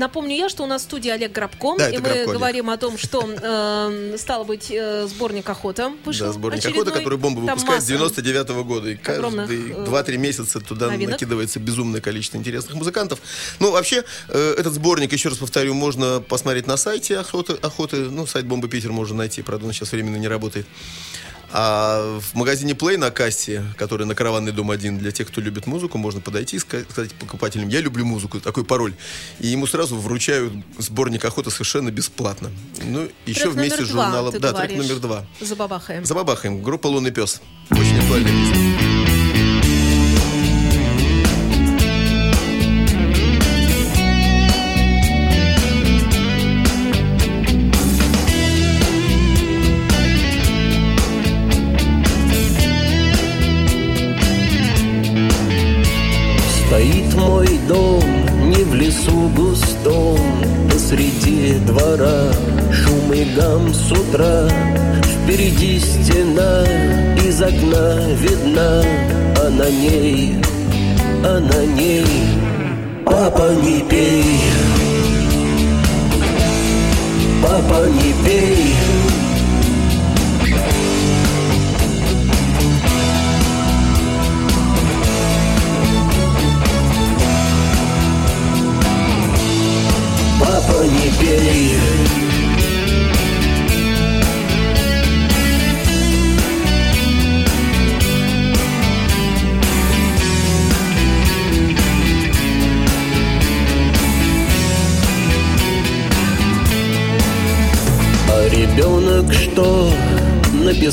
Напомню я, что у нас в студии Олег Грабко, Да, и мы Грабко, Олег. говорим о том, что э, стало быть э, сборник охота вышел. Да, сборник очередной. охота, который бомба Там выпускает с масса 99 года. И каждые э, 2-3 месяца туда новинок. накидывается безумное количество интересных музыкантов. Ну, вообще, э, этот сборник, еще раз повторю, можно посмотреть на сайте охоты. охоты ну, сайт Бомбы Питер можно найти, правда, он сейчас временно не работает. А в магазине Play на кассе, который на Караванный дом 1, для тех, кто любит музыку, можно подойти и ска- сказать покупателям, я люблю музыку, такой пароль. И ему сразу вручают сборник охоты совершенно бесплатно. Ну, еще Трек вместе с журналом. Да, говоришь. трек номер два. Забабахаем. Забабахаем. Группа «Лунный пес». Очень актуальная песня. Папа, не пей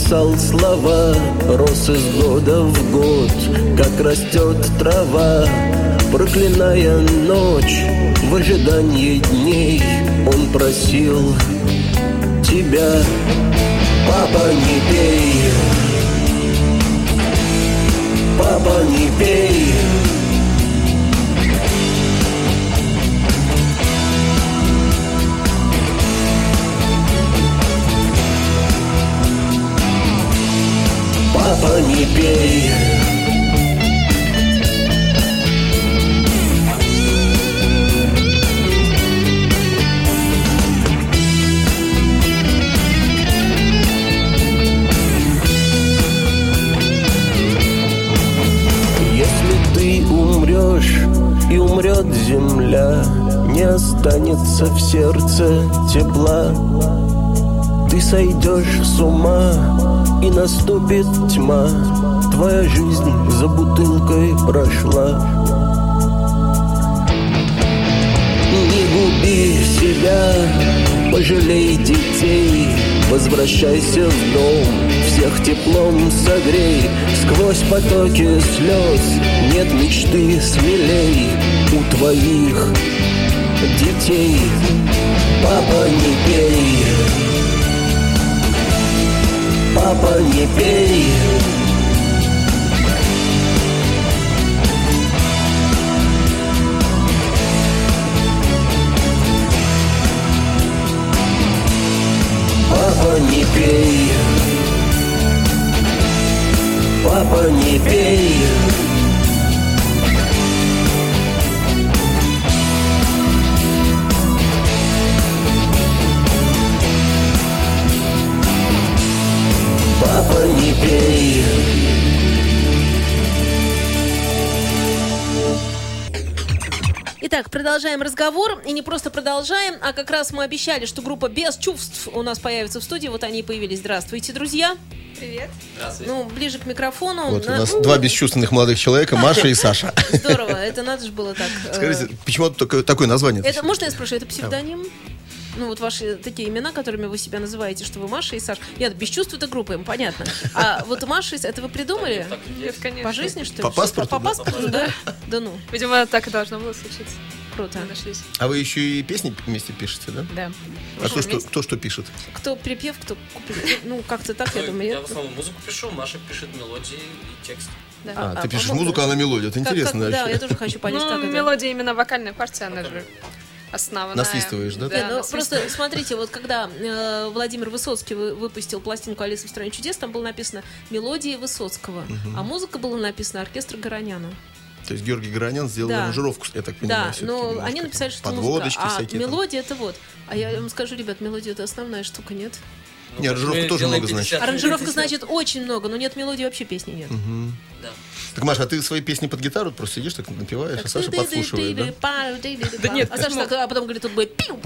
написал слова Рос из года в год, как растет трава Проклиная ночь в ожидании дней. Он просил тебя Папа, не пей Папа, не пей пей Если ты умрешь и умрет земля, не останется в сердце тепла. Ты сойдешь с ума и наступит тьма. Твоя жизнь за бутылкой прошла. Не губи себя, пожалей детей Возвращайся в дом, всех теплом согрей Сквозь потоки слез нет мечты смелей У твоих детей Папа, не пей Папа, не пей. Папа, не пей. Папа, не пей продолжаем разговор. И не просто продолжаем, а как раз мы обещали, что группа «Без чувств» у нас появится в студии. Вот они и появились. Здравствуйте, друзья. Привет. Ну, ближе к микрофону. Вот у На- нас два бесчувственных молодых человека, Маша и Саша. Здорово, это надо же было так. э, Скажите, почему такое название? Это, можно я спрошу, это псевдоним? Ну, вот ваши такие имена, которыми вы себя называете, что вы Маша и Саша. Нет, без чувств это группа, им понятно. А вот Маша, и это вы придумали? Нет, конечно. По жизни, что ли? По паспорту, По да? паспорту, да? Да ну. Видимо, так и должно было случиться. круто. А вы еще и песни вместе пишете, да? Да. А кто что, кто что пишет? Кто припев, кто куплет. Ну, как-то так, я думаю. Я в основном музыку пишу, Маша пишет мелодии и текст. Да. А, А, ты пишешь музыку, а на мелодию. Это Как- интересно как- Да, я тоже хочу понять, Ну, как это. мелодия именно вокальная партия, она же основная. Насвистываешь, да? Нет, ну, насвистываю. просто смотрите, вот когда э, Владимир Высоцкий вы- выпустил пластинку «Алиса в стране чудес», там было написано «Мелодии Высоцкого», а музыка была написана «Оркестр Гороняна». То есть Георгий Горонян сделал Да. аранжировку, я так понимаю. Да, всё-таки но немножко. они написали, что это Подводочки музыка, а всякие. там. мелодия это вот. А я вам скажу, ребят, мелодия это основная штука, нет? Ну, Не, аранжировка тоже много значит. 50 Аранжировка 50. значит очень много, но нет мелодии, вообще песни нет. Да. Так, Маша, а ты свои песни под гитару просто сидишь, так напеваешь, а Саша подслушивает, да? Да нет, а Саша а потом говорит, тут будет пиу,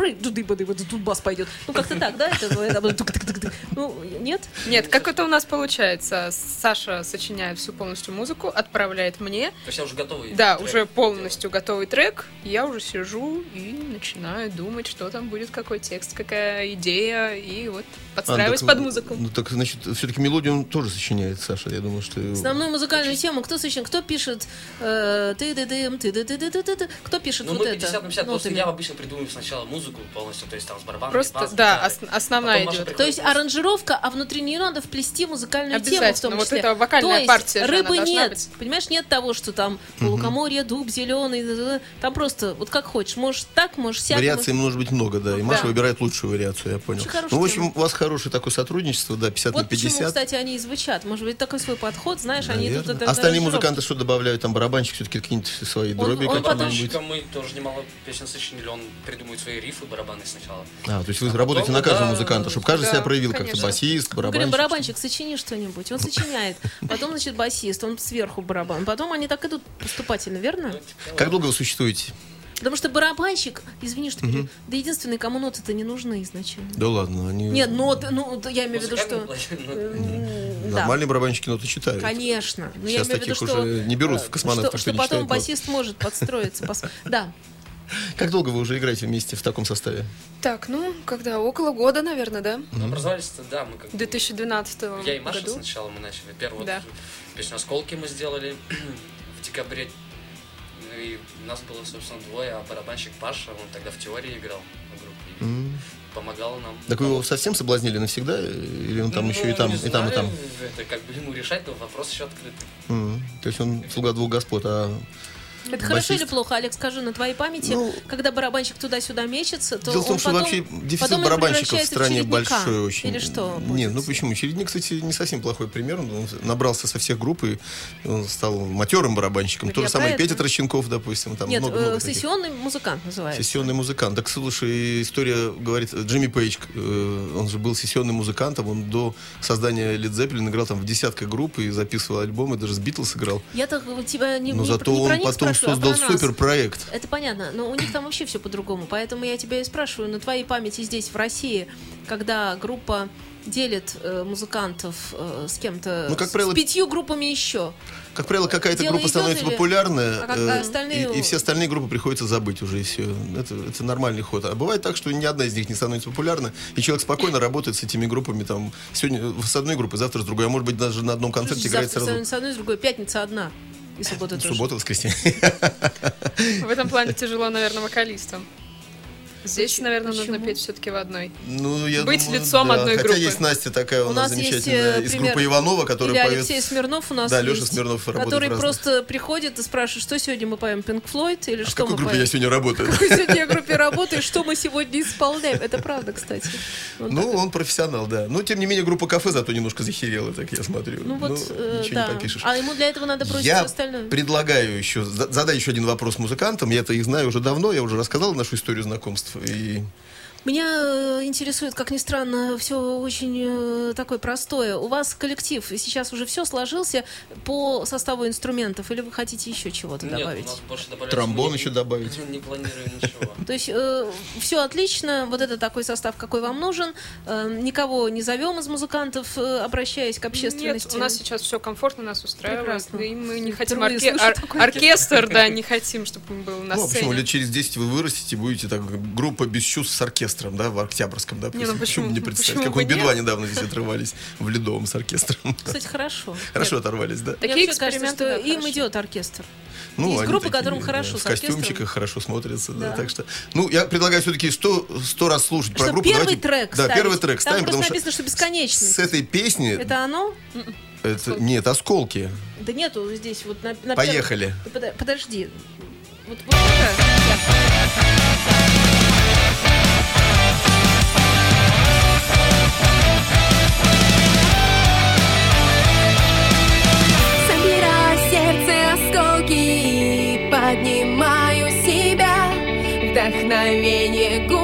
вот тут бас пойдет. Ну, как-то так, да? Тук-тук-тук-тук. Ну, нет? Нет, как это у нас получается? Саша сочиняет всю полностью музыку, отправляет мне. То есть я уже готовый. Да, уже полностью готовый трек. Я уже сижу и начинаю думать, что там будет, какой текст, какая идея, и вот подстраиваюсь А, под музыку. Ну, так, значит, все-таки мелодию он тоже сочиняет, Саша, я думаю, что... Основную музыкальную тему кто сочиняет? Кто пишет ты ты дым ты ты ты ты ты ты Кто пишет Ну, вот мы это? 50 на 50, просто нотами? я обычно придумываю сначала музыку полностью, то есть там с барабанами, Просто, бас, да, ос- основная идет. То есть просто- аранжировка, а внутри нее надо вплести музыкальную тему в том Вот числе. это вокальная То есть партия рыбы нет. быть. Понимаешь, нет того, что там лукоморье, дуб зеленый. Там просто вот как хочешь. Можешь так, можешь сяк. Вариаций может быть много, да. И Маша выбирает лучшую вариацию, я понял. Ну, в общем, у вас хорошее такое сотрудничество, да, 50 Вот на почему, 50. кстати, они и звучат. Может быть, такой свой подход, знаешь, они идут Остальные. Музыканты что добавляют? Там барабанщик все-таки какие-нибудь свои Он- дроби он потом- какие-нибудь. Мы тоже немало песен сочинили, он придумывает свои рифы барабаны сначала. А, то есть вы А работаете потом, на каждого да, музыканта, чтобы каждый да, себя проявил как-то. конечно. Басист, Мы говорим, барабанщик. барабанщик, сочини что-нибудь. Он сочиняет. Потом, значит, басист, он сверху барабан. Потом они так идут поступательно, верно? Как долго вы существуете? Потому что барабанщик, извини, что перебью, да единственный, кому ноты-то не нужны изначально. Да ладно, они... Нет, ноты, ну, я имею в виду, что... Ну, Да, Нормальные барабанщики ноты читают. конечно. Но я Сейчас имею в виду, таких что... уже не берут в э, космонавты, что, что потом басист может подстроиться. Да. Как долго вы уже играете вместе в таком составе? Так, ну, когда около года, наверное, да? Ну, образовались-то, да, мы как В бы- 2012 Я и Маша году. сначала мы начали. Первую Да. песню «Осколки» мы сделали в декабре. И нас было, собственно, двое, а барабанщик Паша, он тогда в теории играл в группе. И помогал нам. Так вы его совсем соблазнили навсегда? Или он там Ну, еще и там, и там, и там? Это как бы ему решать, но вопрос еще открытый. М, То есть он слуга двух господ, а... Это хорошо Басист. или плохо, Олег, скажи, на твоей памяти, Ну, когда барабанщик туда-сюда мечется, то Дело в том, он что потом- вообще дефицит потом барабанщиков в стране чередника. большой очень. Или что? Нет, будет? ну почему? Чередник, кстати, не совсем плохой пример. Он набрался со всех групп и он стал матерым барабанщиком. Так То же самое Петя. Трощенков, допустим. Там Нет, много, э, много таких. сессионный музыкант называется. Сессионный музыкант. Так слушай, история говорит, Джимми Пейдж, э, он же был сессионным музыкантом, он до создания Led Zeppelin играл там в десятках групп и записывал альбомы, даже с Битлз играл. Я так тебя не, Но не, зато не он них спрашиваю, а создал нас. суперпроект. Это понятно, но у них там вообще все по-другому. Поэтому я тебя и спрашиваю, на твоей памяти здесь, в России, когда группа делит э, музыкантов э, с кем-то, Ну, как с правило, пятью группами еще. Как правило, какая-то Дело группа становится или- популярная, а э, остальные- и, и все остальные группы приходится забыть уже и все. Это, это нормальный ход. А бывает так, что ни одна из них не становится популярной, и человек спокойно работает с этими группами. Там сегодня с одной группой, завтра с другой, а может быть даже на одном концерте Завтра играет сразу с одной, с другой, пятница одна. И суббота тоже. суббота, воскресенье. В этом плане тяжело, наверное, вокалистам. Здесь, Почему- наверное, нужно петь все-таки в одной. Ну, я Быть думаю, лицом да. одной Хотя группы. есть Настя такая у, У нас нас есть, замечательная э, из пример. группы Иванова, которая Или поет... Алексей Смирнов у нас Да, Леша есть, Смирнов работает который в разных. просто приходит и спрашивает, что сегодня мы поем, Пинк Флойд или А в что какой мы группе поем? я сегодня работаю? В какой сегодня я группе работаю, что мы сегодня исполняем. Это правда, кстати. Вот Ну, так. он профессионал, да. Но, тем не менее, группа кафе зато немножко захерела, так я смотрю. Ну вот, э, ничего да. не попишешь. А ему для этого надо бросить Я остальное. предлагаю еще за- задать еще один вопрос музыкантам. Я это их знаю уже давно, я уже рассказал нашу историю знакомств. И Меня э, интересует, как ни странно, все очень э, такое простое. У вас коллектив сейчас уже все сложился по составу инструментов, или вы хотите еще чего-то Нет, добавить? у нас больше добавляется. Тромбон еще добавить. Не планируем ничего. То есть все отлично, вот это такой состав, какой вам нужен. Э, никого не зовем из музыкантов, э, обращаясь к общественности. Нет, у нас сейчас все комфортно, нас устраивает. Прекрасно. И мы не хотим орке- ор- такое. оркестр, да, не хотим, чтобы он был на ну, а почему сцене. лет через 10 вы вырастете, будете так группа без чувств с оркестром. Оркестром, да, в Октябрьском, да, Не, ну почему- не представить, почему как Би-2 нет? недавно здесь отрывались в Ледовом с оркестром. Кстати, хорошо. Хорошо Нет, оторвались, да? Такие кажется, эксперименты, что да, им хорошо. идет оркестр. Есть Ну, они группы, такие, которым хорошо в с оркестром. костюмчиках хорошо смотрятся, да. Да. Так что, ну, я предлагаю все-таки сто, сто раз слушать про Что группу. первый Давайте- трек Да, ставить. первый трек Там ставим, потому что написано, что бесконечный. с этой песни... Это оно? это- нет, осколки. Да нету здесь вот на, на Поехали. первом- Да Подожди. Вот, вот это. Осколки, поднимаю себя, вдохновение губя.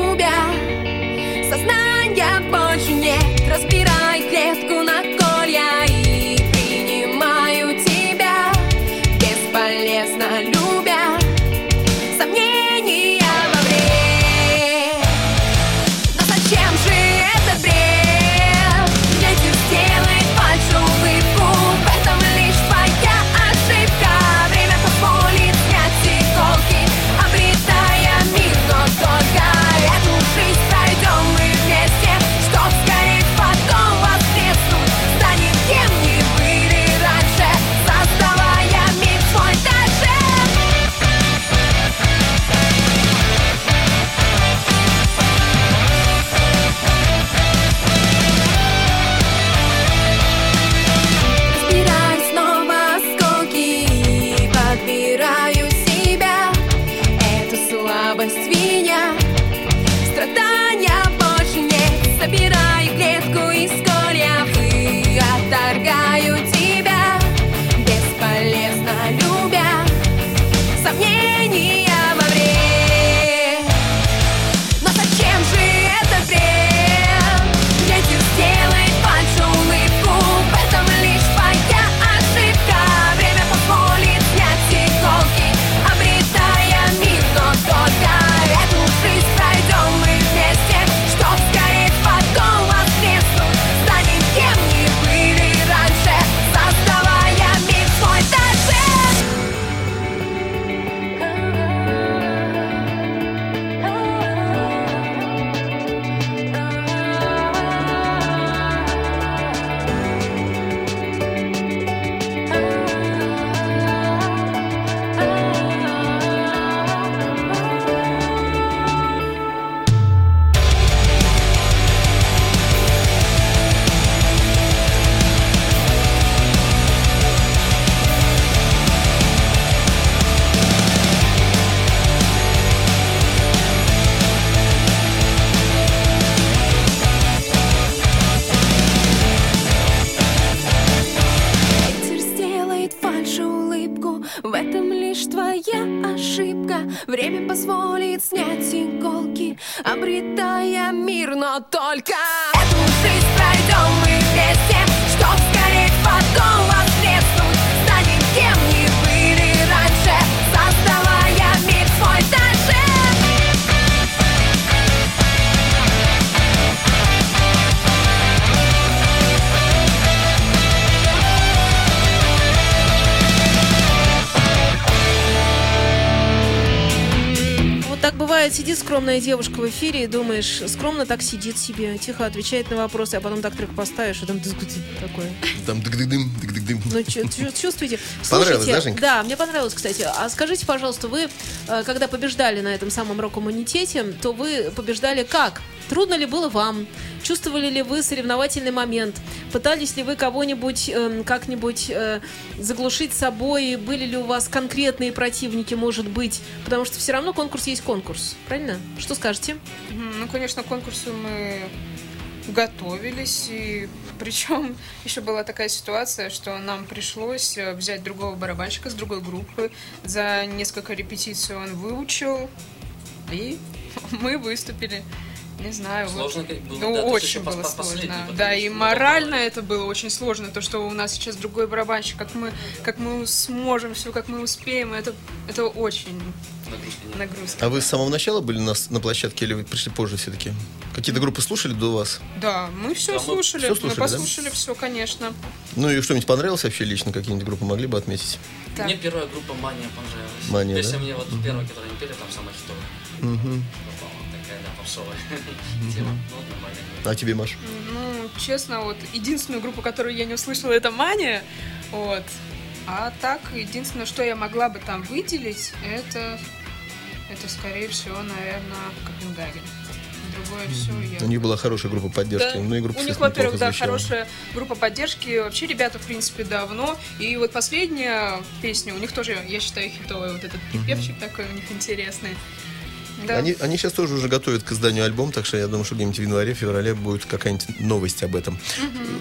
Позволит снять иголки Обретая мир, но только бывает, сидит скромная девушка в эфире и думаешь, скромно так сидит себе, тихо отвечает на вопросы, а потом так трек поставишь, и там такое. Там дык-дык-дым, дык-дык-дым. Ну, чувствуете? Понравилось, да, Женька? Да, мне понравилось, кстати. А скажите, пожалуйста, вы, э, когда побеждали на этом самом рок-иммунитете, то вы побеждали как? Трудно ли было вам? Чувствовали ли вы соревновательный момент? Пытались ли вы кого-нибудь эм, как-нибудь э, заглушить собой? Были ли у вас конкретные противники, может быть? Потому что все равно конкурс есть конкурс, правильно? Что скажете? Ну, конечно, к конкурсу мы готовились, и причем еще была такая ситуация, что нам пришлось э, взять другого барабанщика с другой группы. За несколько репетиций он выучил, и мы выступили. Не знаю. вот. Сложно как было, Ну, да, очень было пос- сложно. Да, и мы морально попали. это было очень сложно. То, что у нас сейчас другой барабанщик, как мы, как мы сможем все, как мы успеем, это это очень нагрузка. А вы с самого начала были на, на площадке или вы пришли позже все-таки? Какие-то группы слушали до вас? Да, мы все Да, мы слушали, мы слушали, да? послушали все, конечно. Ну и что-нибудь понравилось вообще лично? Какие-нибудь группы могли бы отметить? Так. Мне первая группа Мания понравилась. Мания, То есть да? мне вот первая, которую они пели, там самая хитовая. Мгм. Попсовая тема. Ну, нормально. А тебе, Маш? Ну, честно, вот единственную группу, которую я не услышала, это Мания. Вот. А так, единственное, что я могла бы там выделить, это, это скорее всего, наверное, Копенгаген. Другое все я... У них была хорошая группа поддержки. Да. Ну и группа, У них, во-первых, да, звучала. хорошая группа поддержки. Вообще, ребята, в принципе, давно. И вот последняя песня, у них тоже, я считаю, хитовая. Вот этот припевчик такой у них интересный. Да. Они, они сейчас тоже уже готовят к изданию альбом, так что я думаю, что где-нибудь в январе-феврале будет какая-нибудь новость об этом.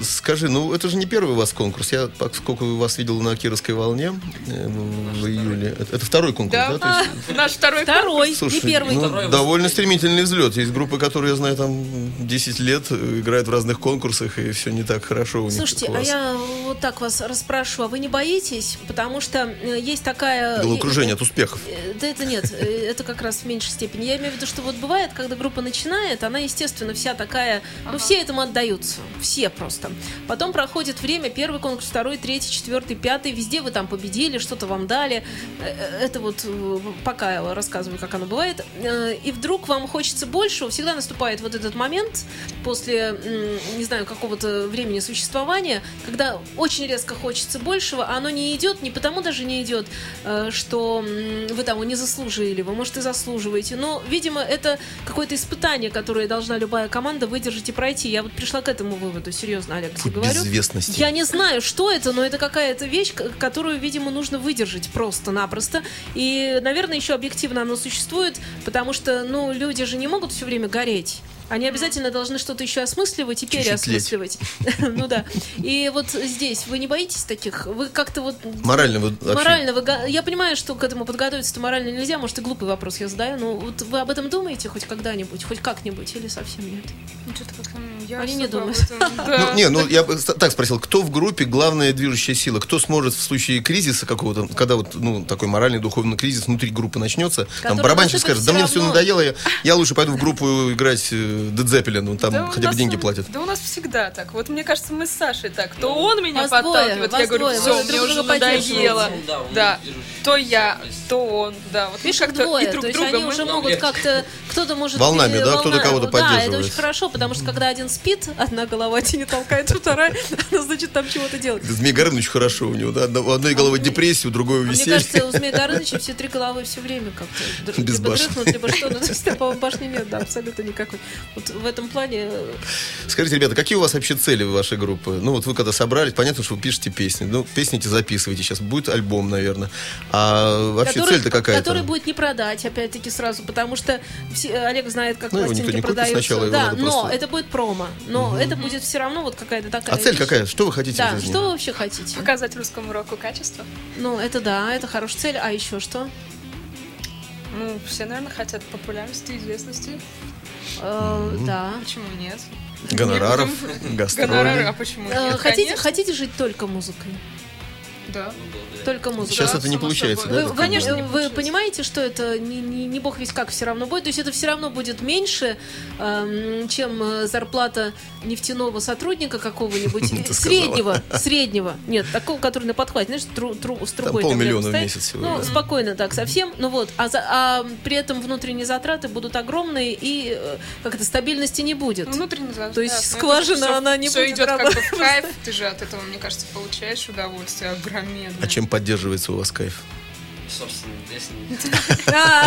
Скажи, ну это же не первый у вас конкурс. Я, сколько вас видел на Кировской волне э, в июле. Это, это второй конкурс, да? Да, наш второй Второй, слушай, не первый. ну, Второй довольно стремительный взлет. Есть группы, которые, я знаю, там 10 лет э, играют в разных конкурсах, и все не так хорошо у них. Слушайте, а я вот так вас расспрошу, а вы не боитесь? Потому что э, есть такая... Головокружение от успехов. Да это нет, это как раз в меньшей степени. Я имею в виду, что вот бывает, когда группа начинает, она, естественно, вся такая, ну, все этому отдаются, все просто. Потом проходит время, первый конкурс, второй, третий, четвертый, пятый, везде вы там победили, что-то вам дали. Э, э, Это вот э, пока я рассказываю, как оно бывает. И вдруг вам хочется большего, всегда наступает вот этот момент после, не знаю, какого-то времени существования, когда очень резко хочется большего, а оно не идет, не потому даже не идет, что вы того не заслужили, вы, может, и заслуживаете. Но, видимо, это какое-то испытание, которое должна любая команда выдержать и пройти. Я вот пришла к этому выводу, серьезно, Олег, тебе Путь говорю. безвестности. Я не знаю, что это, но это какая-то вещь, которую, видимо, нужно выдержать просто-напросто. И, наверное, еще объективно оно существует, потому что, ну, люди же не могут все время гореть. Они обязательно должны что-то еще осмысливать и переосмысливать. Ну да. И вот здесь вы не боитесь таких? Вы как-то вот... Морально вы Морально вы... Я понимаю, что к этому подготовиться-то морально нельзя. Может, и глупый вопрос я задаю. Но вот вы об этом думаете хоть когда-нибудь? Хоть как-нибудь? Или совсем нет? Ну, что-то как-то, я Они не думают. да. Ну, не, ну я бы так спросил, кто в группе главная движущая сила? Кто сможет в случае кризиса какого-то, когда вот ну такой моральный духовный кризис внутри группы начнется, там барабанщик скажет, да мне все равно». надоело, я, я лучше пойду в группу играть э, Dead Zeppelin, ну там Да хотя бы деньги платят. Да у нас всегда так. Вот мне кажется, мы с Сашей так. То Ну, он меня вас двое, подталкивает, вас я говорю, двое, все, мне уже надоело. Да, То я, то он. Да, вот мы Видишь, как-то двое, и друг то есть друга они уже могут как-то, кто-то может... Волнами, да, кто-то кого-то Да, это поддерживает. очень хорошо, потому что когда один спит, одна голова не толкает, вторая, она, значит, там чего-то делает. Змей Горыныч хорошо у него, да? У одной головы депрессия, у другой А Мне веселье. кажется, у Змея Горыныча все три головы все время как-то Без либо башни. дрыхнут, либо что. Ну, то есть, по-моему, башни нет, да, абсолютно никакой. Вот в этом плане... э, Скажите, ребята, какие у вас вообще цели в вашей группы? Ну, вот вы когда собрались, понятно, что вы пишете песни. Ну, песни эти записываете. Сейчас будет альбом, наверное. А вообще цель-то какая-то? Который будет не продать, опять-таки, сразу, потому что Олег знает, как Ну, пластинки продаются. да, но это будет промо. Но это будет все равно вот какая-то такая... А цель вещь. какая? Что вы хотите Да, что вы вообще хотите? Показать русскому року качество. Ну, это да, это хорошая цель. А еще что? Ну, все, наверное, хотят популярности, известности. Э, Да. Почему нет? Гонораров, гастроли. Гонорары, а почему Э, нет? Хотите, хотите жить только музыкой? Да. Только музыкой. Сейчас Да, это не получается, собой. да? Вы, конечно, не вы понимаете, что это не, не, не бог весь как все равно будет? То есть это все равно будет меньше, эм, чем э, зарплата нефтяного сотрудника какого-нибудь среднего, среднего. Нет, такого, который на подхвате, знаешь, тру, тру- с трубой. там полмиллиона в месяц всего, Ну, да. спокойно так, совсем. Ну вот, а, за- а при этом внутренние затраты будут огромные и э, как это стабильности не будет. Внутренне за- То есть да, это скважина, она не будет идет как бы в кайф. Ты же от этого, мне кажется, получаешь удовольствие огромное. А чем поддерживается у вас кайф? Собственные песни. А,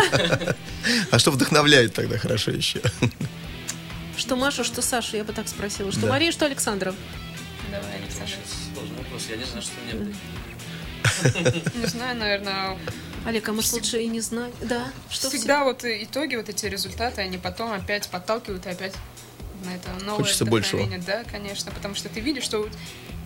А что вдохновляет тогда хорошо еще? Что Машу, что Сашу, я бы так спросила. Что Да. Марию, что Александра? Давай, Александр. Сложный вопрос. Я не знаю, что мне будет. Не знаю, наверное, Олег, а может лучше и не знать? Да, что всегда вот итоги, вот эти результаты, они потом опять подталкивают и опять на это новое Хочется большего. Да, конечно, потому что ты видишь, что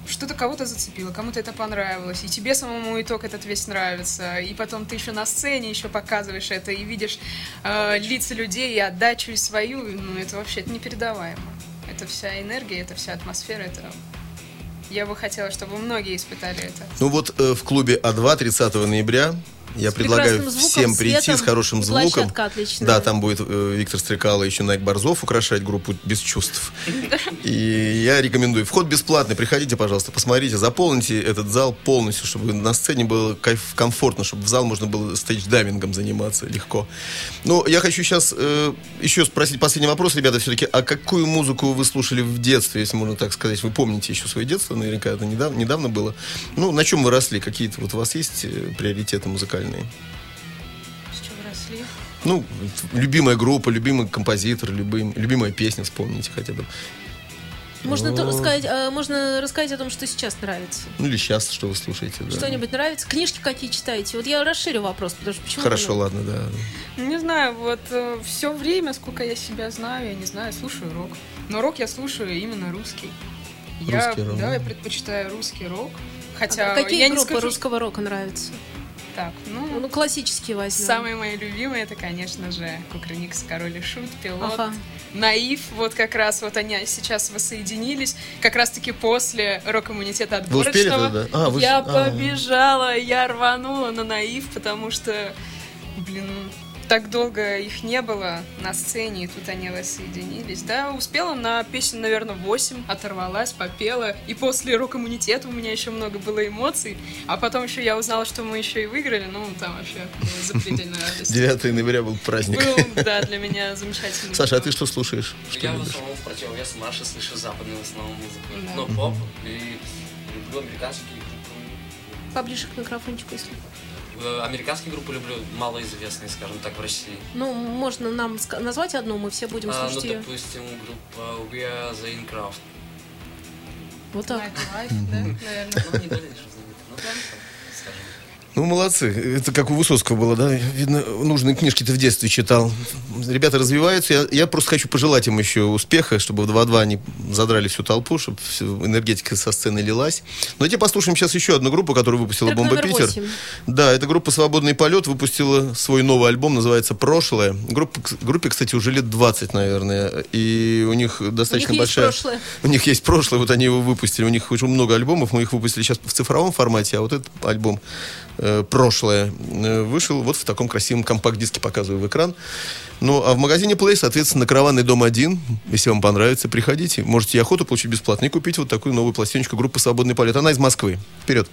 что-то кого-то зацепило, кому-то это понравилось, и тебе самому итог этот весь нравится, и потом ты еще на сцене еще показываешь это, и видишь э, лица людей, и отдачу и свою, ну это вообще это непередаваемо. Это вся энергия, это вся атмосфера, это... Я бы хотела, чтобы многие испытали это. Ну вот э, в клубе А2 30 ноября Я С предлагаю звуком, всем прийти светом, с хорошим звуком. отличная. Да, там будет э, Виктор Стрекало еще Найк Борзов украшать группу без чувств. И я рекомендую. Вход бесплатный. Приходите, пожалуйста, посмотрите, заполните этот зал полностью, чтобы на сцене было кайф, комфортно, чтобы в зал можно было стейдж-дайвингом заниматься легко. Ну, я хочу сейчас еще спросить последний вопрос, ребята, все-таки, а какую музыку вы слушали в детстве, если можно так сказать? Вы помните еще свое детство, наверняка это недавно, недавно было. Ну, на чем вы росли? Какие-то вот у вас есть э, приоритеты музыкальные? С чего росли? Ну, любимая группа, любимый композитор, любим, любимая песня, вспомните хотя бы. Можно, то Ну. рассказать, а, можно рассказать о том, что сейчас нравится. Ну, или сейчас, что вы слушаете. Да. Что-нибудь нравится? Книжки какие читаете? Вот я расширю вопрос, потому что почему Хорошо, ну, ладно, да. Не знаю, вот все время, сколько я себя знаю, я не знаю, слушаю рок. Но рок я слушаю именно русский. Я, Русский рок. да, я предпочитаю русский рок. Хотя А Какие я не группы скажу, русского рока нравятся? Так, ну, Ну, классические возьмем. самые мои любимые, это, конечно же, Кукрыникс, Король и Шут, Пилот, Ага. Наив, вот как раз, вот они сейчас воссоединились, как раз-таки после рок-иммунитета Вы успели отборочного. тогда? А, вы я а. побежала, я рванула на Наив, потому что, блин, так долго их не было на сцене, и тут они воссоединились. Да, успела на песню, наверное, 8, оторвалась, попела. И после рок-иммунитета у меня еще много было эмоций. А потом еще я узнала, что мы еще и выиграли. Ну, там вообще запредельная радость. 9 ноября был праздник. Был, да, для меня замечательный. Саша, а ты что слушаешь? Что Я в основном в противовес Маши слышу западную в основном музыку. Да. Ну, поп и люблю американские группы. Поближе к микрофончику, если. Э, Американские группы люблю, малоизвестные, скажем так, в России. Ну, можно нам назвать одну, мы все будем А, ну, слушать ее. допустим, группа We Are The Incraft. Вот так. Nightlife, да, наверное. Ну, не более что знаменитая, ну, скажем. Ну, молодцы. Это как у Высоцкого было, да? Видно, нужные книжки ты в детстве читал. Ребята развиваются. Я, я просто хочу пожелать им еще успеха, чтобы в 2-2 они задрали всю толпу, чтобы всю энергетика со сцены лилась. Но теперь послушаем сейчас еще одну группу, которую выпустила Трек «Бомба Питер». восемь. Да, это группа «Свободный полет» выпустила свой новый альбом, называется «Прошлое». Группа, группе, кстати, уже лет 20, наверное. И у них достаточно есть большая... прошлое. У них есть прошлое, вот они его выпустили. У них очень много альбомов, мы их выпустили сейчас в цифровом формате, а вот этот альбом э, «Прошлое» э, вышел вот в таком красивом компакт-диске, показываю в экран. Ну, а в магазине Play, соответственно, «Караванный дом 1». Если вам понравится, приходите. Можете и охоту получить бесплатно и купить вот такую новую пластиночку группы «Свободный полет». Она из Москвы. Вперед!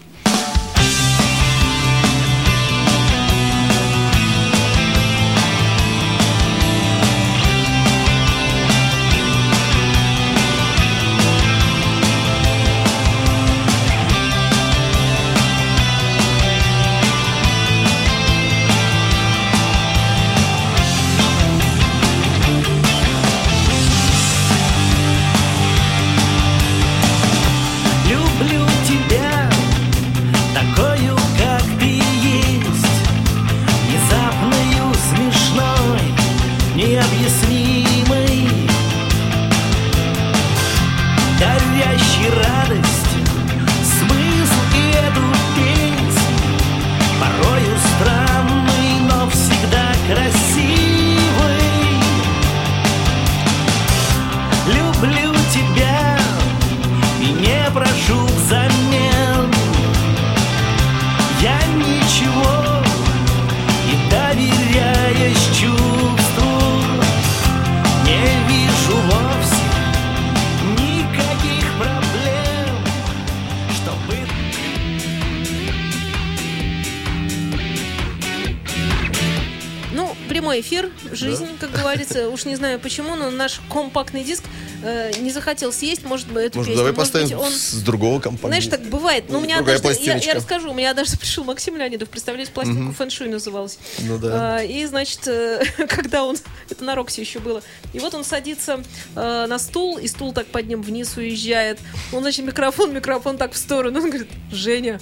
Уж не знаю почему, но наш компактный диск э, не захотел съесть, может быть, эту Может, песню. давай Может поставим быть, он... с другого компакта. Знаешь, так бывает. Ну, у меня однажды, я, я расскажу, у меня однажды пришел Максим Леонидов, представляете, пластинку фэншуй называлась. Ну да. А, и, значит, э, когда он, это на Роксе еще было, и вот он садится э, на стул, и стул так под ним вниз уезжает. Он, значит, микрофон, микрофон так в сторону. Он говорит, Женя,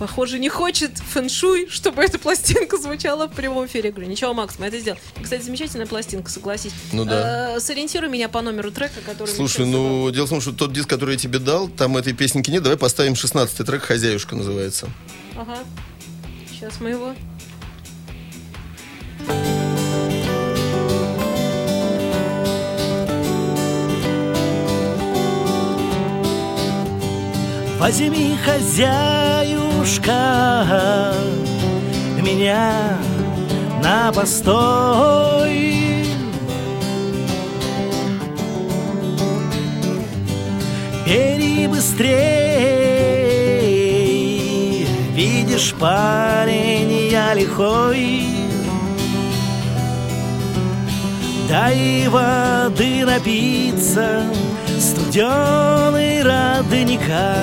похоже, не хочет фэншуй, чтобы эта пластинка звучала в прямом эфире. Я говорю, ничего, Макс, мы это сделаем. Кстати, замечательная пластинка, согласись. Ну да. Э, сориентируй меня по номеру трека, который... Слушай, ну, дело в том, что тот диск, который я тебе дал, там этой песенки нет. Давай поставим 16-й трек «Хозяюшка» называется. Ага. Сейчас мы его... Возьми, хозяюшка, меня на постой. Бери быстрей, видишь, парень, я лихой. Дай воды напиться, студеный родника.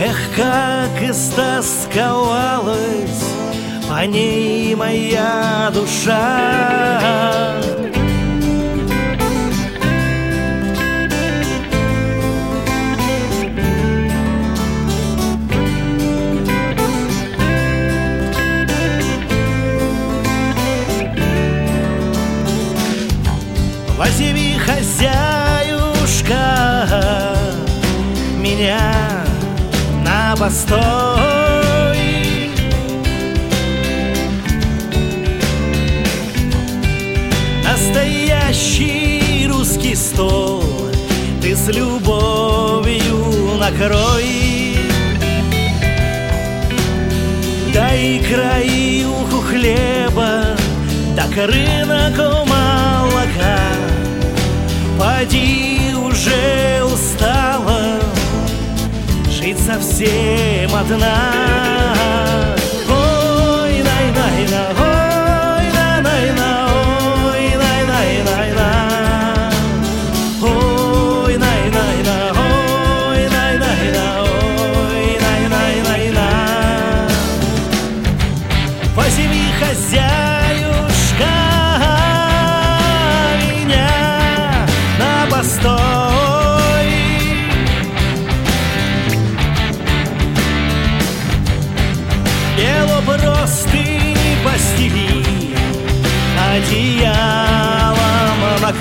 Эх, как истосковалась по ней моя душа. Возьми, хозяюшка, меня на постой. Настоящий русский стол ты с любовью накрой. Дай краюху хлеба, так рынок молока. Поди уже устала жить совсем одна. Ой, най най на, ой,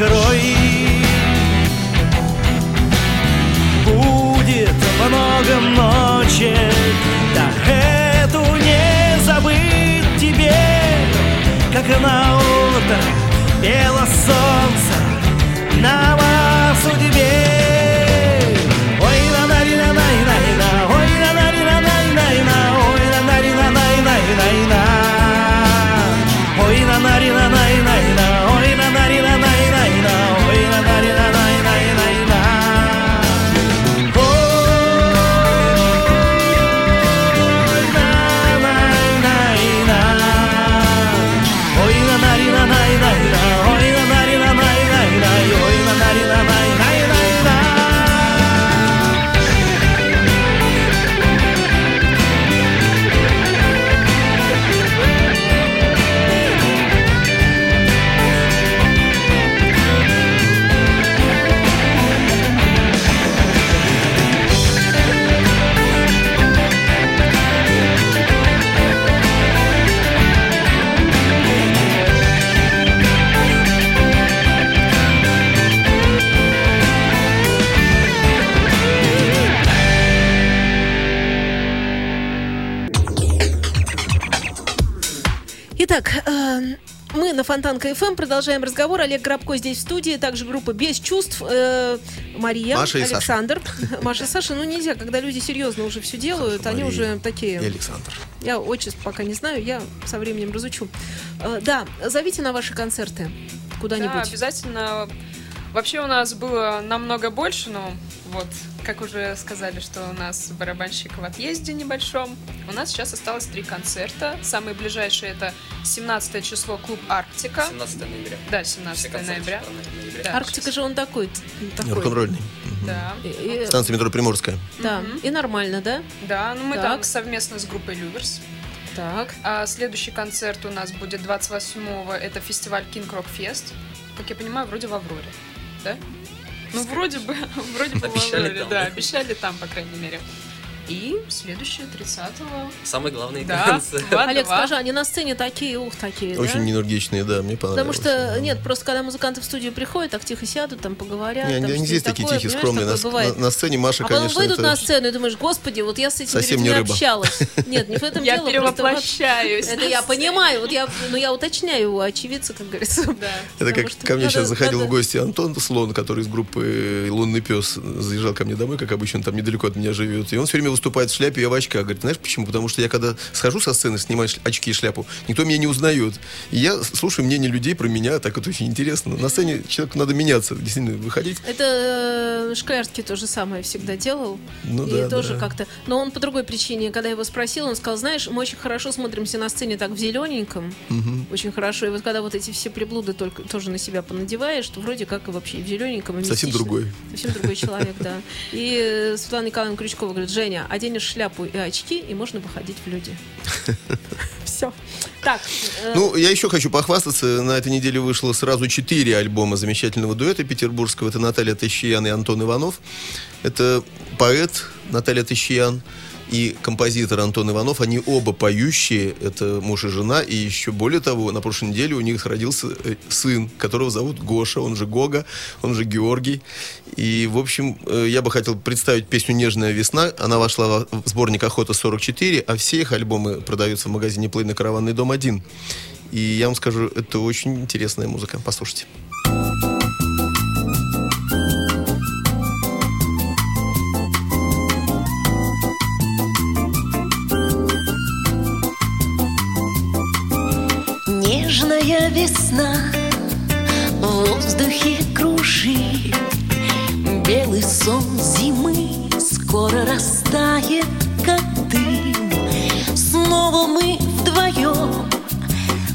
накрой. Будет много ночек, да эту не забыть тебе, как на утро бело солнце на мы на Фонтанка ФМ продолжаем разговор. Олег Грабко здесь в студии, также группа Без чувств. э, Мария, Маша и Саша. Александр. Маша и Саша. Ну нельзя, когда люди серьезно уже все делают, они Мария уже такие. И Александр. Я отчеств пока не знаю, я со временем разучу. Э, да, зовите на ваши концерты Да, куда-нибудь. обязательно. Вообще у нас было намного больше, но вот, как уже сказали, что у нас барабанщик в отъезде небольшом. У нас сейчас осталось три концерта. Самые ближайшие это 17 число клуб Арктика. 17 ноября. Да, Все 17 концерты ноября. в ноябре. Да, Арктика же он такой. такой. Рок-н-ролльный. Да. И- и- Станция метро Приморская. да, и нормально, да? Да, ну мы Так. там совместно с группой Люверс. Так. А следующий концерт у нас будет 28-го. Это фестиваль King Rock Fest. Как я понимаю, вроде в Авроре. Да? Ну, вроде бы, вроде бы Обещали там, да? обещали там, по крайней мере. И следующее, 30-го. Самый главный Да, концерт. в А2. Олег, скажи, они на сцене такие, ух, такие, Очень да? энергичные, да, мне Потому понравилось. что, нет, просто когда музыканты в студию приходят, так тихо сядут, там поговорят. Не, там они, здесь такие такое, тихие, скромные. На, бывает. на- на сцене Маша, а потом конечно, выйдут это на сцену и думаешь, господи, вот я с этими Совсем не людьми рыба. общалась. Нет, не в этом Я дело. вот- перевоплощаюсь. Это я понимаю, вот я, ну я уточняю у очевидца, как говорится. Да. Это Потому как ко мне сейчас заходил в гости Антон Слон, который из группы «Лунный пес» заезжал ко мне домой, как обычно, там недалеко от меня живет. И он все время выступает в шляпе, я в очках. Говорит, знаешь почему? Потому что я когда схожу со сцены, снимаю очки и шляпу, никто меня не узнает. И я слушаю мнение людей про меня, так это очень интересно. На сцене человеку надо меняться, действительно, выходить. Это э, Шклярский то же самое всегда делал. Ну и да, тоже да. как-то. Но он по другой причине, когда я его спросил, он сказал, знаешь, мы очень хорошо смотримся на сцене так в зелененьком. Очень хорошо. И вот когда вот эти все приблуды только тоже на себя понадеваешь, то вроде как и вообще в зелененьком. и Совсем другой. Совсем другой человек, да. И э, Светлана Николаевна Крючкова говорит, Женя, оденешь шляпу и очки, и можно выходить в люди. Все. Так. э, Ну, я еще хочу похвастаться. На этой неделе вышло сразу четыре альбома замечательного дуэта петербургского. Это Наталья Тащиян и Антон Иванов. Это поэт Наталья Тащиян и композитор Антон Иванов. Они оба поющие. Это муж и жена. И еще более того, на прошлой неделе у них родился э, сын, которого зовут Гоша. Он же Гога, он же Георгий. И, в общем, э, я бы хотел представить песню «Нежная весна». Она вошла во- в сборник «Охота-44», а все их альбомы продаются в магазине «Плей» на «Караванный дом 1». И я вам скажу, это очень интересная музыка. Послушайте. Весна в воздухе кружит Белый сон зимы скоро растает, как дым Снова мы вдвоем,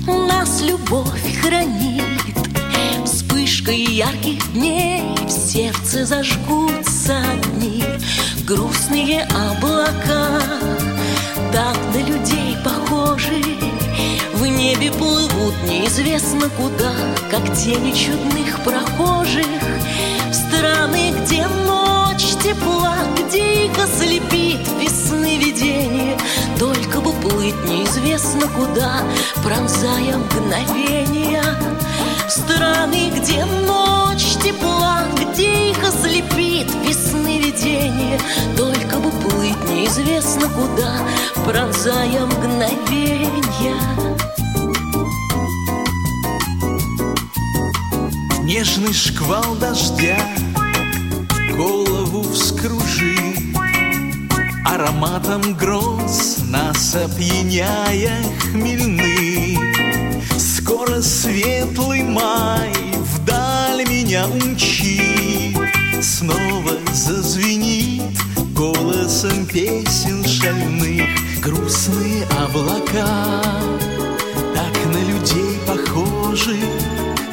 нас любовь хранит. Вспышкой ярких дней в сердце зажгутся огни Грустные облака так на людей похожи небе плывут неизвестно куда Как тени чудных прохожих. В страны, где ночь тепла Где их ослепит весны видение. Только бы плыть неизвестно куда Пронзая мгновения В страны, где ночь тепла Где их ослепит весны видение. Только бы плыть неизвестно куда Пронзая мгновения Нежный шквал дождя голову вскружи Ароматом гроз нас опьяняя хмельны. Скоро светлый май вдаль меня умчи. Снова зазвенит голосом песен шальных Грустные облака. Так на людей похожи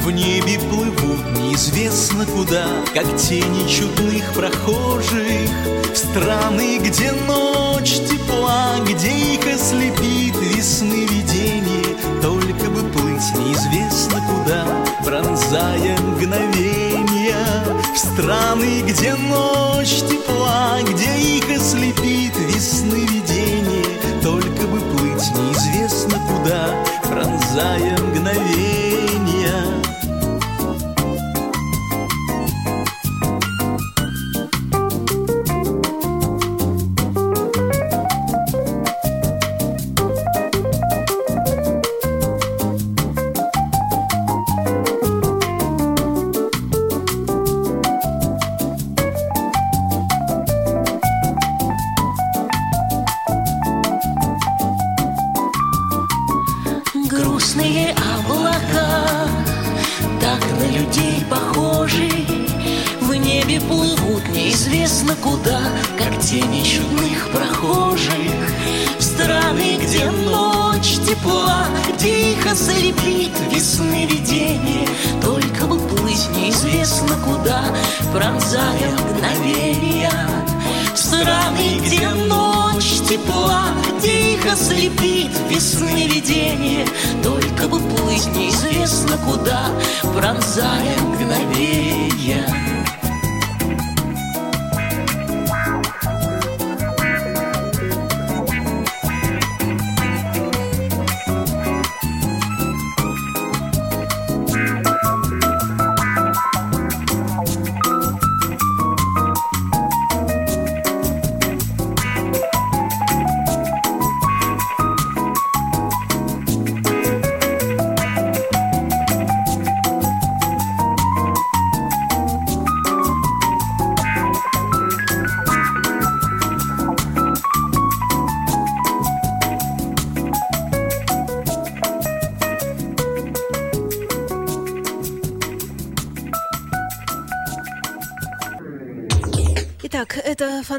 В небе плывут неизвестно куда Как тени чудных прохожих. В страны, где ночь тепла Где их ослепит весны видение. Только бы плыть неизвестно куда Пронзая мгновения В страны, где ночь тепла Где их ослепит весны видение. Только бы плыть неизвестно куда Пронзая мгновения куда Как тени чудных прохожих. В страны, где ночь тепла Где их ослепит весны видение. Только бы плыть неизвестно куда Пронзая мгновения. В страны, где ночь тепла, где их ослепит весны видение, только бы плыть неизвестно куда, пронзая мгновения.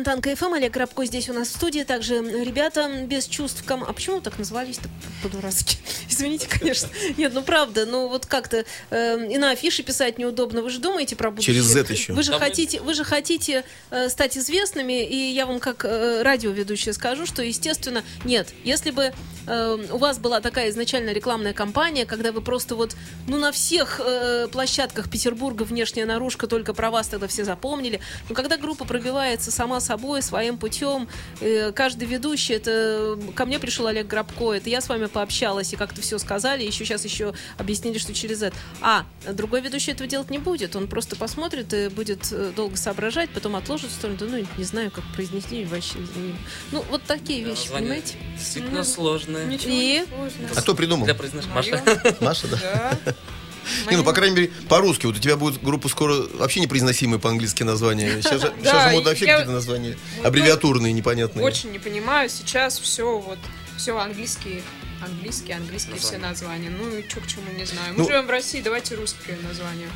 Это Фонтанка ФМ, Олег Рабко здесь у нас в студии. Также ребята без чувств... ком- А почему так назвались-то по-дурацки? Извините, конечно. Нет, ну правда, ну вот как-то э, и на афише писать неудобно. Вы же думаете про будущее? Через Z еще. Вы же Да мы- хотите, вы же хотите э, стать известными, и я вам как э, радиоведущая скажу, что, естественно, нет. Если бы э, у вас была такая изначально рекламная кампания, когда вы просто вот, ну, на всех э, площадках Петербурга внешняя наружка, только про вас тогда все запомнили. Но когда группа пробивается сама собой, своим путем, э, каждый ведущий, это ко мне пришел Олег Грабко, это я с вами пообщалась и как-то все сказали, еще сейчас еще объяснили, что через это. А другой ведущий этого делать не будет, он просто посмотрит и будет э, долго соображать, потом отложит в сторону, да ну не знаю, как произнести вообще. Ну вот такие вещи, Название понимаете? Действительно Ну, сложное. Ничего И? не сложно. А кто придумал? Для произношения. Маша. Маша, да? Да. Не, ну, по крайней мере, по-русски. Вот у тебя будет группа скоро вообще непроизносимые по-английски названия. Сейчас же, Да, сейчас же модно вообще я- какие-то названия. Вот Аббревиатурные, непонятные. Очень не понимаю. Сейчас все вот все английские, английские, английские все названия. Ну и чё к чему не знаю. Мы Ну- живем в России, давайте русские названия.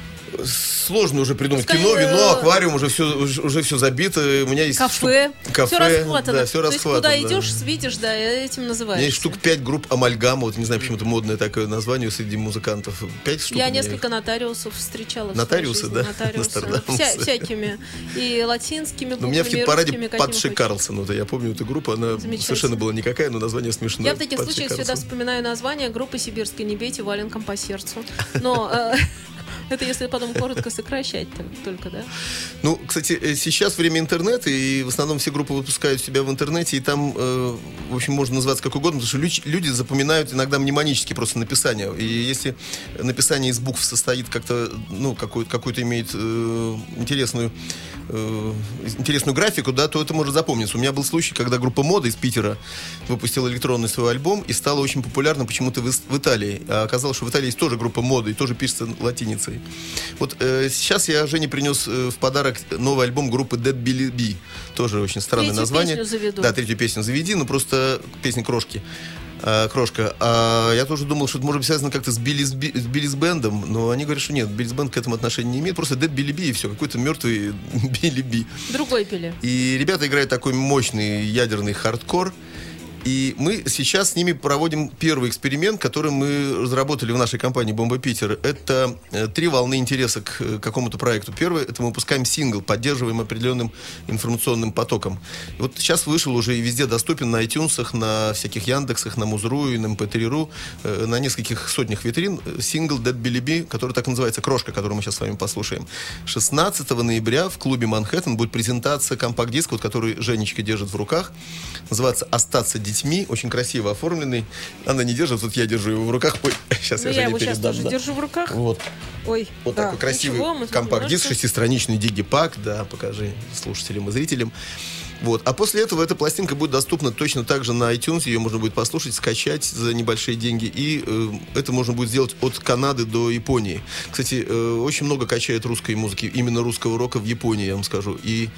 Сложно уже придумать. Пускай, Кино, вино, аквариум, уже все, уже все забито. У меня есть Кафе. штук- кафе. Все расхватано. Да, все То есть куда да. идешь, видишь, да, этим У меня называешь. есть штук пять групп амальгама. Вот не знаю, почему это модное такое название среди музыкантов. Пять штук. Я несколько нотариусов встречала. Нотариусы, да? Нотариусы. Вся- всякими. И латинскими Но Ну, у меня в буквами, хит-параде хочешь. Карлсон. Вот я помню эту группу. Она совершенно была никакая, но название смешное. Я в таких случаях всегда Карлсон. вспоминаю название группы «Сибирской не бейте валенком по сердцу». Но э, это если потом коротко сокращать там только, да? Ну, кстати, э, сейчас время интернета, и в основном все группы выпускают себя в интернете, и там, э, в общем, можно называться как угодно, потому что люди запоминают иногда мнемонически просто написание. И если написание из букв состоит как-то, ну, какую- какую-то имеет э, интересную, э, интересную графику, да, то это может запомниться. У меня был случай, когда группа мода из Питера выпустила электронный свой альбом и стала очень популярна почему-то в, в Италии. А оказалось, что в Италии есть тоже группа моды, и тоже пишется латиницей. Вот э, сейчас я Жене принес э, в подарок новый альбом группы Dead Billy B. Тоже очень странное Третью название. песню заведу. Да, третью песню заведи, ну просто песня Крошки. А, Крошка. А я тоже думал, что это может быть связано как-то с Билли, с Би- с Billy's Band ом, но они говорят, что нет, Billy's Band к этому отношения не имеет, просто Dead Billy B и все, какой-то мертвый Billy B. Другой Билли. И ребята играют такой мощный ядерный хардкор. И мы сейчас с ними проводим первый эксперимент, который мы разработали в нашей компании «Бомба Питер». Это э, три волны интереса к э, какому-то проекту. Первое – это мы выпускаем сингл, поддерживаем определенным информационным потоком. И вот сейчас вышел уже и везде доступен на iTunes, на всяких Яндексах, на Музру и на MP3.ru, э, на нескольких сотнях витрин сингл «Dead Billy B», который так называется «Крошка», который мы сейчас с вами послушаем. 16 ноября в клубе «Манхэттен» будет презентация компакт-диска, вот, который Женечка держит в руках. Называется «Остаться детьми». Очень красиво оформленный. Она не держит, вот я держу его в руках. Ой, сейчас Ну, я я Жене его передам. тоже да. держу в руках. Вот, Ой, вот да. такой красивый компакт-диск, шестистраничный дигипак, да, покажи слушателям и зрителям. Вот. А после этого эта пластинка будет доступна точно так же на iTunes, ее можно будет послушать, скачать за небольшие деньги, и э, это можно будет сделать от Канады до Японии. Кстати, э, очень много качает русской музыки, именно русского рока в Японии, я вам скажу. И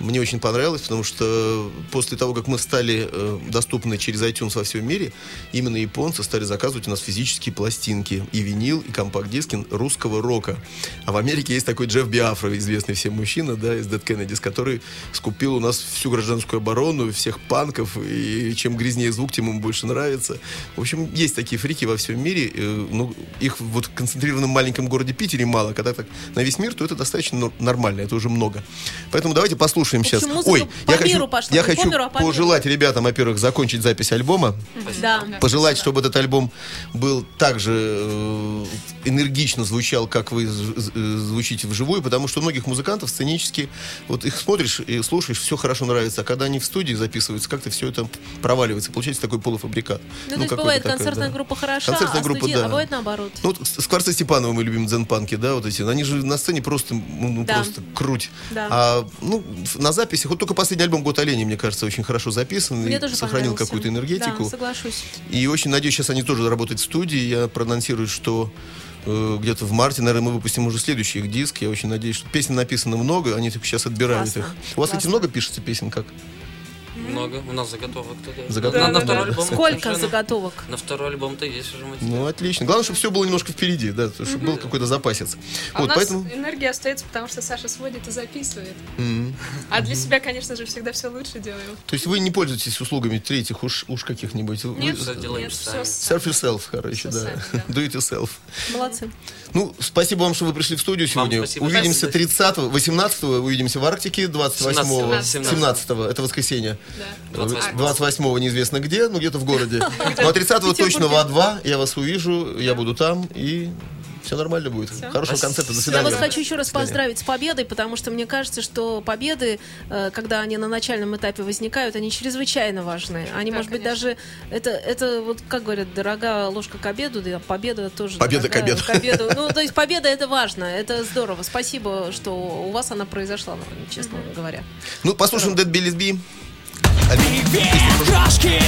мне очень понравилось, потому что после того, как мы стали э, доступны через iTunes во всем мире, именно японцы стали заказывать у нас физические пластинки, и винил, и компакт-диски русского рока. А в Америке есть такой Джефф Биафра, известный всем мужчина, да, из Dead Kennedys, который скупил у нас всю гражданскую оборону, всех панков, и чем грязнее звук, тем ему больше нравится. В общем, есть такие фрики во всем мире, э, ну, их вот в концентрированном маленьком городе Питере мало, когда так на весь мир, то это достаточно нор- нормально, это уже много. Поэтому давайте послушаем общем, сейчас. Ой, по я миру хочу, пошла, я хочу миру, а по миру. пожелать ребятам, во-первых, закончить запись альбома, Да. пожелать, чтобы этот альбом был также э, энергично звучал, как вы звучите вживую, потому что у многих музыкантов сценически, вот их смотришь и слушаешь, все хорошо нравится, а когда они в студии записываются, как-то все это проваливается, получается такой полуфабрикат. Ну, то есть бывает такой, концертная да. группа хороша, Концертная а, группа, студия- да. а бывает наоборот. Ну, вот с Степанова мы любим дзен-панки, да, вот эти. Они же на сцене просто, ну, ну, Да. просто круть. Да. А, ну, на записях, вот только последний альбом «Год оленей», мне кажется, очень хорошо записан. Мне и тоже сохранил какую-то энергетику. Да, соглашусь. И очень надеюсь, сейчас они тоже работают в студии. Я проанонсирую, что где-то в марте, наверное, мы выпустим уже следующий их диск. Я очень надеюсь, что песен написано много, они только сейчас отбирают Классно, их. У вас, кстати, классно. много пишется песен как? Много. У нас заготовок туда. Заготовок? На, на Да, второй да, альбом. Сколько уже- заготовок? На второй альбом-то есть уже материал. Ну, отлично. Главное, чтобы все было немножко впереди, да, чтобы был какой-то запасец. А у Вот, нас поэтому... энергия остается, потому что Саша сводит и записывает. Мгм. А для себя, конечно же, всегда все лучше делаем. То есть вы не пользуетесь услугами третьих уж, уж каких-нибудь? Вы- Нет, Всё делаем нет, сами. Self yourself, короче, Всё да. сами, да. Do it yourself. Молодцы. Ну, спасибо вам, что вы пришли в студию Вам сегодня. спасибо. Увидимся Спасибо. 30 18 увидимся в Арктике, 28 17-го. 17 это воскресенье. Да. 28-го. 28 неизвестно где, ну где-то в городе. Ну а 30 точно в А2 я вас увижу, я буду там и все нормально будет. Хорошего концерта, до Я свидания. вас хочу еще раз поздравить с победой, потому что мне кажется, что победы, э, когда они на начальном этапе возникают, они чрезвычайно важны. Они, Да, может быть, конечно. даже это, это вот как говорят, дорогая ложка к обеду, да, победа тоже. Победа к дорогая обеду. Ну, то есть победа это важно, это здорово. Спасибо, что у вас она произошла, честно говоря. Ну, послушаем Dead Billy's Bee. крошки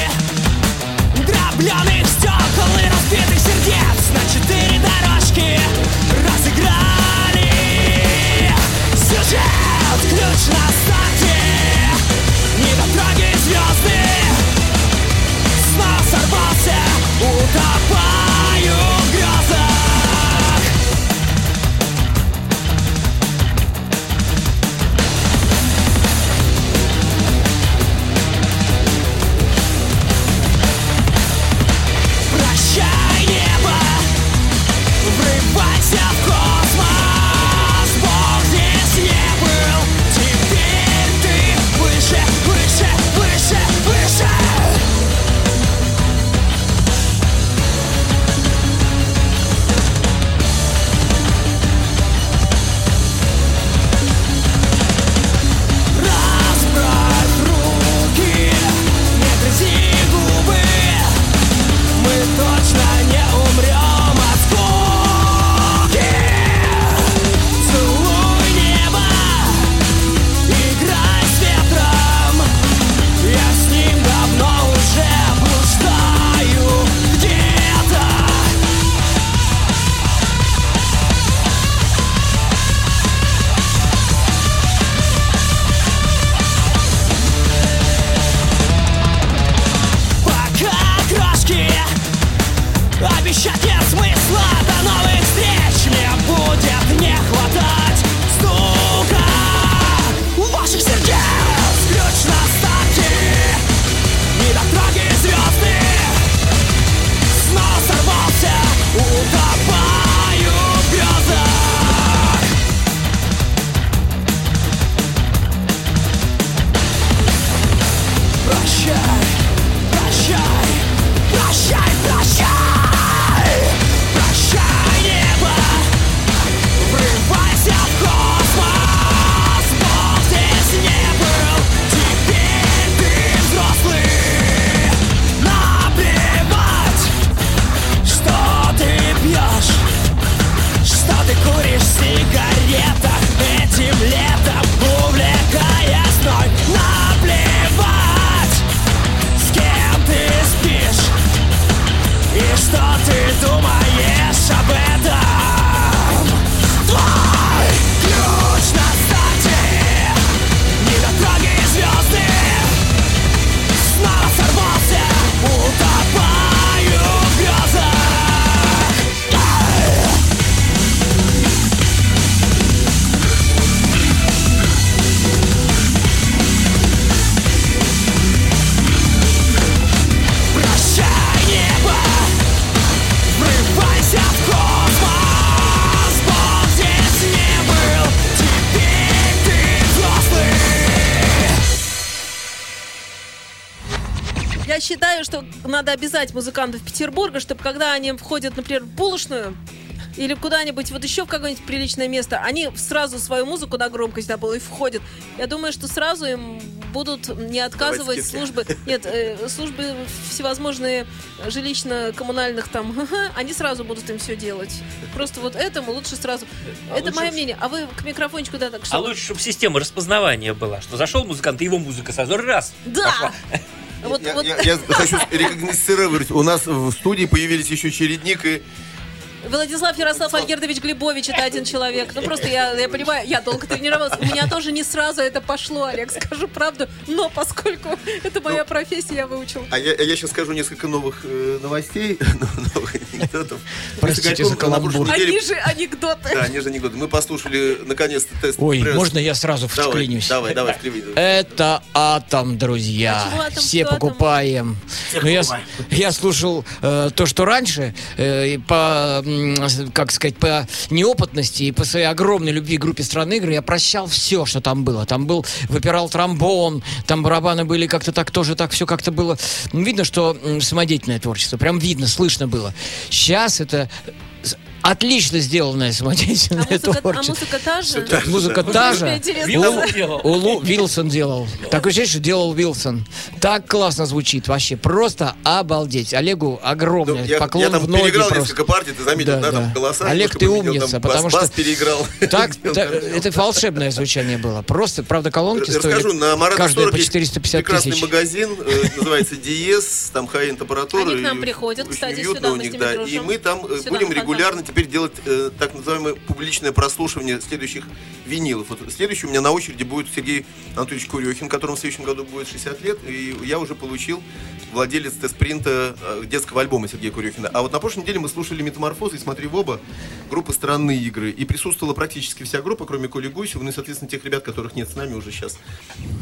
Дробленых стекол и разбитых сердец. На четыре дорожки разыграли. Сюжет, ключ на старте. Недотроги звезды. Снова сорвался, утопаю в грезах надо обязать музыкантов Петербурга, чтобы когда они входят, например, в булочную или куда-нибудь вот еще в какое-нибудь приличное место, они сразу свою музыку на громкость и входят. Я думаю, что сразу им будут не отказывать службы, нет, э, службы всевозможные жилищно-коммунальных там, они сразу будут им все делать. Просто вот этому лучше сразу. Это мое мнение. А вы к микрофончику да так что? А лучше, чтобы система распознавания была, что зашел музыкант, и его музыка сразу раз. Да. Вот, Я, вот- я- я хочу рекогносцировать. У нас в студии появились еще чередник и Владислав Ярослав Альгердович Глебович, это один человек. Ну, просто я, я понимаю, я долго тренировалась. У меня тоже не сразу это пошло, Олег, скажу правду. Но поскольку это моя профессия, я выучил. А я, я сейчас скажу несколько новых э, новостей, новых анекдотов. Простите за каламбур. Они же анекдоты. Да, они же анекдоты. Мы послушали наконец-то тест. Ой, пресс. можно я сразу Давай, вклинюсь? давай, давай, вклинись. Это атом, друзья. А атом? Все Что атом? покупаем. Ну, я, я слушал э, то, что раньше, э, и по, как сказать, по неопытности и по своей огромной любви к группе страны игры я прощал все, что там было. Там был, выпирал тромбон, там барабаны были как-то так тоже, так все как-то было. Ну, Видно, что самодеятельное творчество. Прям видно, слышно было. Сейчас это отлично сделанное А самодеятельное музыка, а творчество. музыка та же? Так, музыка та же. Интересно. Вилсон делал. У Лу- Вилсон делал. Такое ощущение, что делал Вилсон. Так классно звучит вообще. Просто обалдеть. Олегу Ну, огромный я, поклон я там в ноги переиграл просто. несколько партий, ты заметил, Да, да, там да. голоса. Олег, ты умница, там потому бас, что- бас переиграл. Так, та- это волшебное звучание было. Просто, правда, колонки Расскажу, стоили на Марата каждая 40 по есть 450 прекрасный тысяч. магазин, э, называется Диес, там хай температура. Они к нам приходят, кстати, сюда мы с ними да. И мы там э, будем регулярно теперь делать э, так называемое публичное прослушивание следующих винилов. Вот следующий у меня на очереди будет Сергей Анатольевич Курехин, которому в следующем году будет 60 лет, и я уже получил владелец тест-принта э, детского альбома Сергея Курехина. А вот на прошлой неделе мы слушали «Метаморфозы» и «Смотри в оба» группы «Странные игры». И присутствовала практически вся группа, кроме Коли Гусева, ну и, соответственно, тех ребят, которых нет с нами уже сейчас.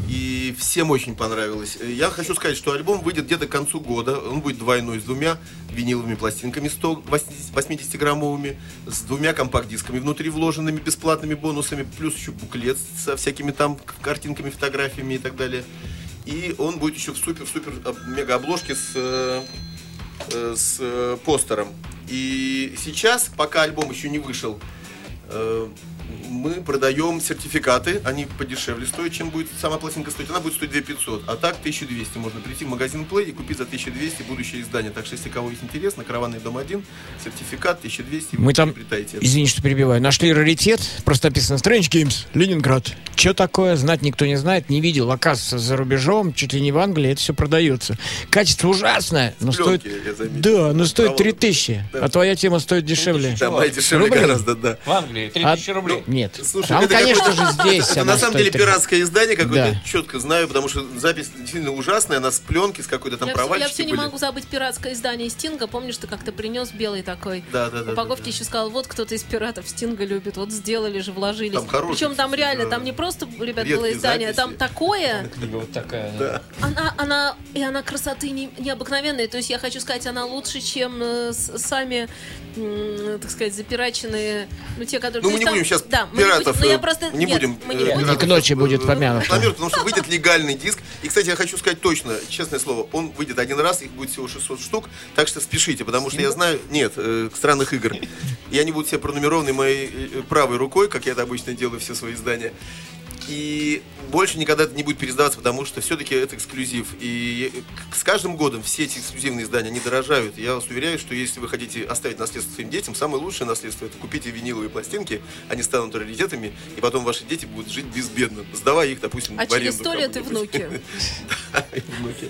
И всем очень понравилось. Э, Я хочу сказать, что альбом выйдет где-то к концу года. Он будет двойной с двумя виниловыми пластинками 180-граммовыми, с двумя компакт-дисками внутри вложенными, бесплатными бонусами, плюс еще буклет со всякими там картинками, фотографиями и так далее. И он будет еще в супер-супер мега обложке с э, э, с постером. И сейчас, пока альбом еще не вышел, мы продаем сертификаты, они подешевле стоят, чем будет сама пластинка стоить. Она будет стоить 2500, а так 1200. Можно прийти в магазин Play и купить за 1200 будущее издание. Так что, если кого есть интересно, «Караванный дом 1», сертификат 1200, Мы там, извини, что перебиваю, нашли раритет, просто написано Strange Games, Ленинград. Что такое, знать никто не знает, не видел. Оказывается, за рубежом, чуть ли не в Англии, это все продается. Качество ужасное, но Пленки, стоит... я заметил. Да, но стоит Провод. 3000, Да. а твоя тема стоит дешевле. Да, моя дешевле Рублей? гораздо, да. В Англии А- 3000 Нет. Слушай, Там, это конечно же, здесь Это на самом деле 30. пиратское издание какое-то, Да. четко знаю, потому что запись действительно ужасная, она с пленки, с какой-то там провальчики я все не были. могу забыть пиратское издание Стинга. Помнишь, ты как-то принес белый такой? Да, да, да, Упаковки да, да. еще сказал, вот кто-то из пиратов Стинга любит, вот сделали же, вложились. Там хорошие, Причем там реально, там не просто, ребят, было издание, записи. там такое, Книга вот такая. Да. она, она, и она красоты не- необыкновенной. То есть я хочу сказать, она лучше, чем э, сами, так сказать, запираченные, ну те, которые. Ну, мы не там- будем сейчас да, мы не пиратов, будем, но я э, просто не нет, будем. мы не э, будем. Не к ночи будет э, помянут. рекламировать, потому что выйдет легальный диск. И, кстати, я хочу сказать точно, честное слово, он выйдет один раз, их будет всего 600 штук, так что спешите, потому что я знаю, нет, э, странных игр. И они будут все пронумерованы моей правой рукой, как я это обычно делаю все свои издания. И больше никогда это не будет пересдаваться, потому что все-таки это эксклюзив. И с каждым годом все эти эксклюзивные издания, они дорожают. Я вас уверяю, что если вы хотите оставить наследство своим детям, самое лучшее наследство это купите виниловые пластинки, они станут раритетами, и потом ваши дети будут жить безбедно, сдавая их, допустим, А в через аренду сто лет и внуки. Да, и внуки.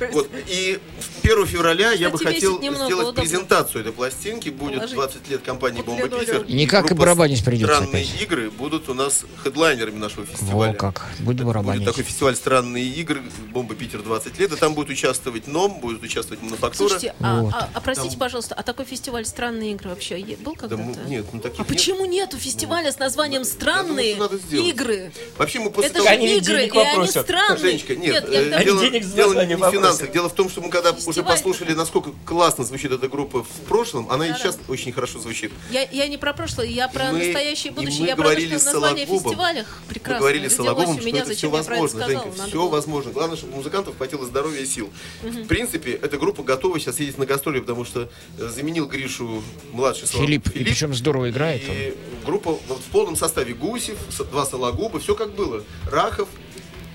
Вот. И 1 февраля я бы хотел сделать презентацию этой пластинки. Будет Положить 20 лет компании Бомба. Питер. Никак и барабанить придется Странные игры будут у нас хедлайнерами нашего Во фестиваля. как, будет Будет барабанить. такой фестиваль «Странные игры», «Бомба Питер 20 лет», и там будет участвовать НОМ, будет участвовать «Мануфактура». Слушайте, а, Вот. а- а простите, Там- пожалуйста, а такой фестиваль «Странные игры» вообще был Да, когда-то? м- нет, ну таких А нет. почему нету фестиваля с названием думаю, «Странные сделать. игры»? Вообще мы после Это того, же Они игры, денег и они попросят. странные. Женечка, нет, я э, дело, денег дело не в финансах. Дело в том, что мы когда уже Фестиваль- послушали, насколько классно звучит эта группа в прошлом, она и сейчас очень хорошо звучит. Я, я не про прошлое, я про настоящее будущее. мы я про то, говорили что название фестивалях Мы прекрасно. говорили с Сологубом, что меня, это все возможно, сказала? Женька, Надо все было. возможно. Главное, чтобы музыкантов хватило здоровья и сил. В принципе, эта группа готова сейчас ездить на гастроли, потому что э, заменил Гришу младший Соло- Филипп, и причем здорово играет он. И группа вот в полном составе Гусев, два Сологуба, все как было. Рахов,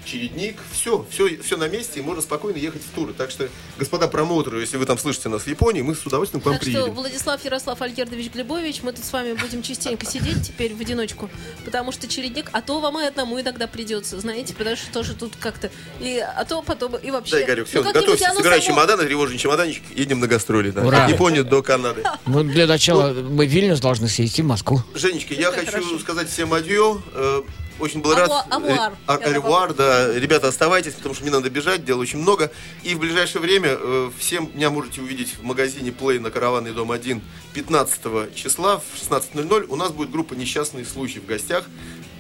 чередник, все, все, все на месте, и можно спокойно ехать в туры. Так что, господа промоутеры, если вы там слышите нас в Японии, мы с удовольствием к вам Так что, приедем. Владислав Ярослав Альгердович Глебович, мы тут с вами будем частенько сидеть теперь в одиночку, потому что чередник, а то вам и одному иногда придется, знаете, потому что тоже тут как-то, и, а то потом, и вообще... Да, Игорек, все, Ну, готовься, собирай само- чемоданы, тревожный чемоданчик, едем на гастроли, да. Ура. От Японии до Канады. Ну, для начала мы в Вильнюс должны съездить в Москву. Женечка, я Это хочу хорошо. сказать всем адьё. Очень был рад. авуар. Э, да. Ребята, оставайтесь, потому что мне надо бежать, дел очень много. И в ближайшее время э, всем меня можете увидеть в магазине Play на Караванный дом 1 15 числа в 16.00. У нас будет группа «Несчастные случаи» в гостях.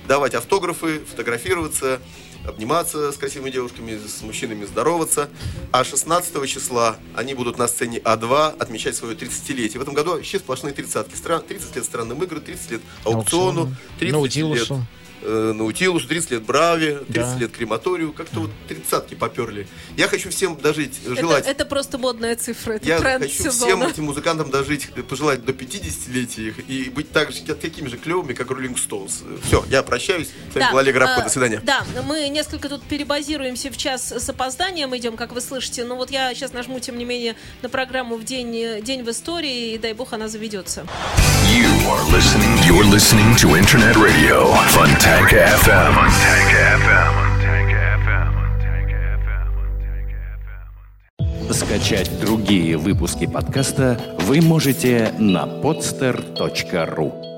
Давать автографы, фотографироваться, обниматься с красивыми девушками, с мужчинами здороваться. А 16 числа они будут на сцене А2 отмечать свое 30-летие. В этом году вообще сплошные тридцатки. Стран, 30 лет странным играм, 30 лет аукциону, Аукциону. 30 лет Наутилусу. Э, Наутилусу, 30 лет Браве, 30 Да. лет Крематорию. Как-то вот тридцатки поперли. Я хочу всем дожить, Это, желать. это просто модная цифра, это Я тренд хочу сезона. всем этим музыкантам дожить, пожелать до 50-летия их и быть так же, такими же клевыми, как Роллинг Стоунс. Все, я прощаюсь. С вами Да, был Олег Рабко. а, До свидания. Да, мы несколько тут перебазируемся в час с опозданием, идем, как вы слышите. Но вот я сейчас нажму, тем не менее, на программу в день, день в истории, и дай бог она заведется. You are listening. You're listening to Internet Radio Funtank Funtank FM. Скачать другие выпуски подкаста вы можете на podster.ru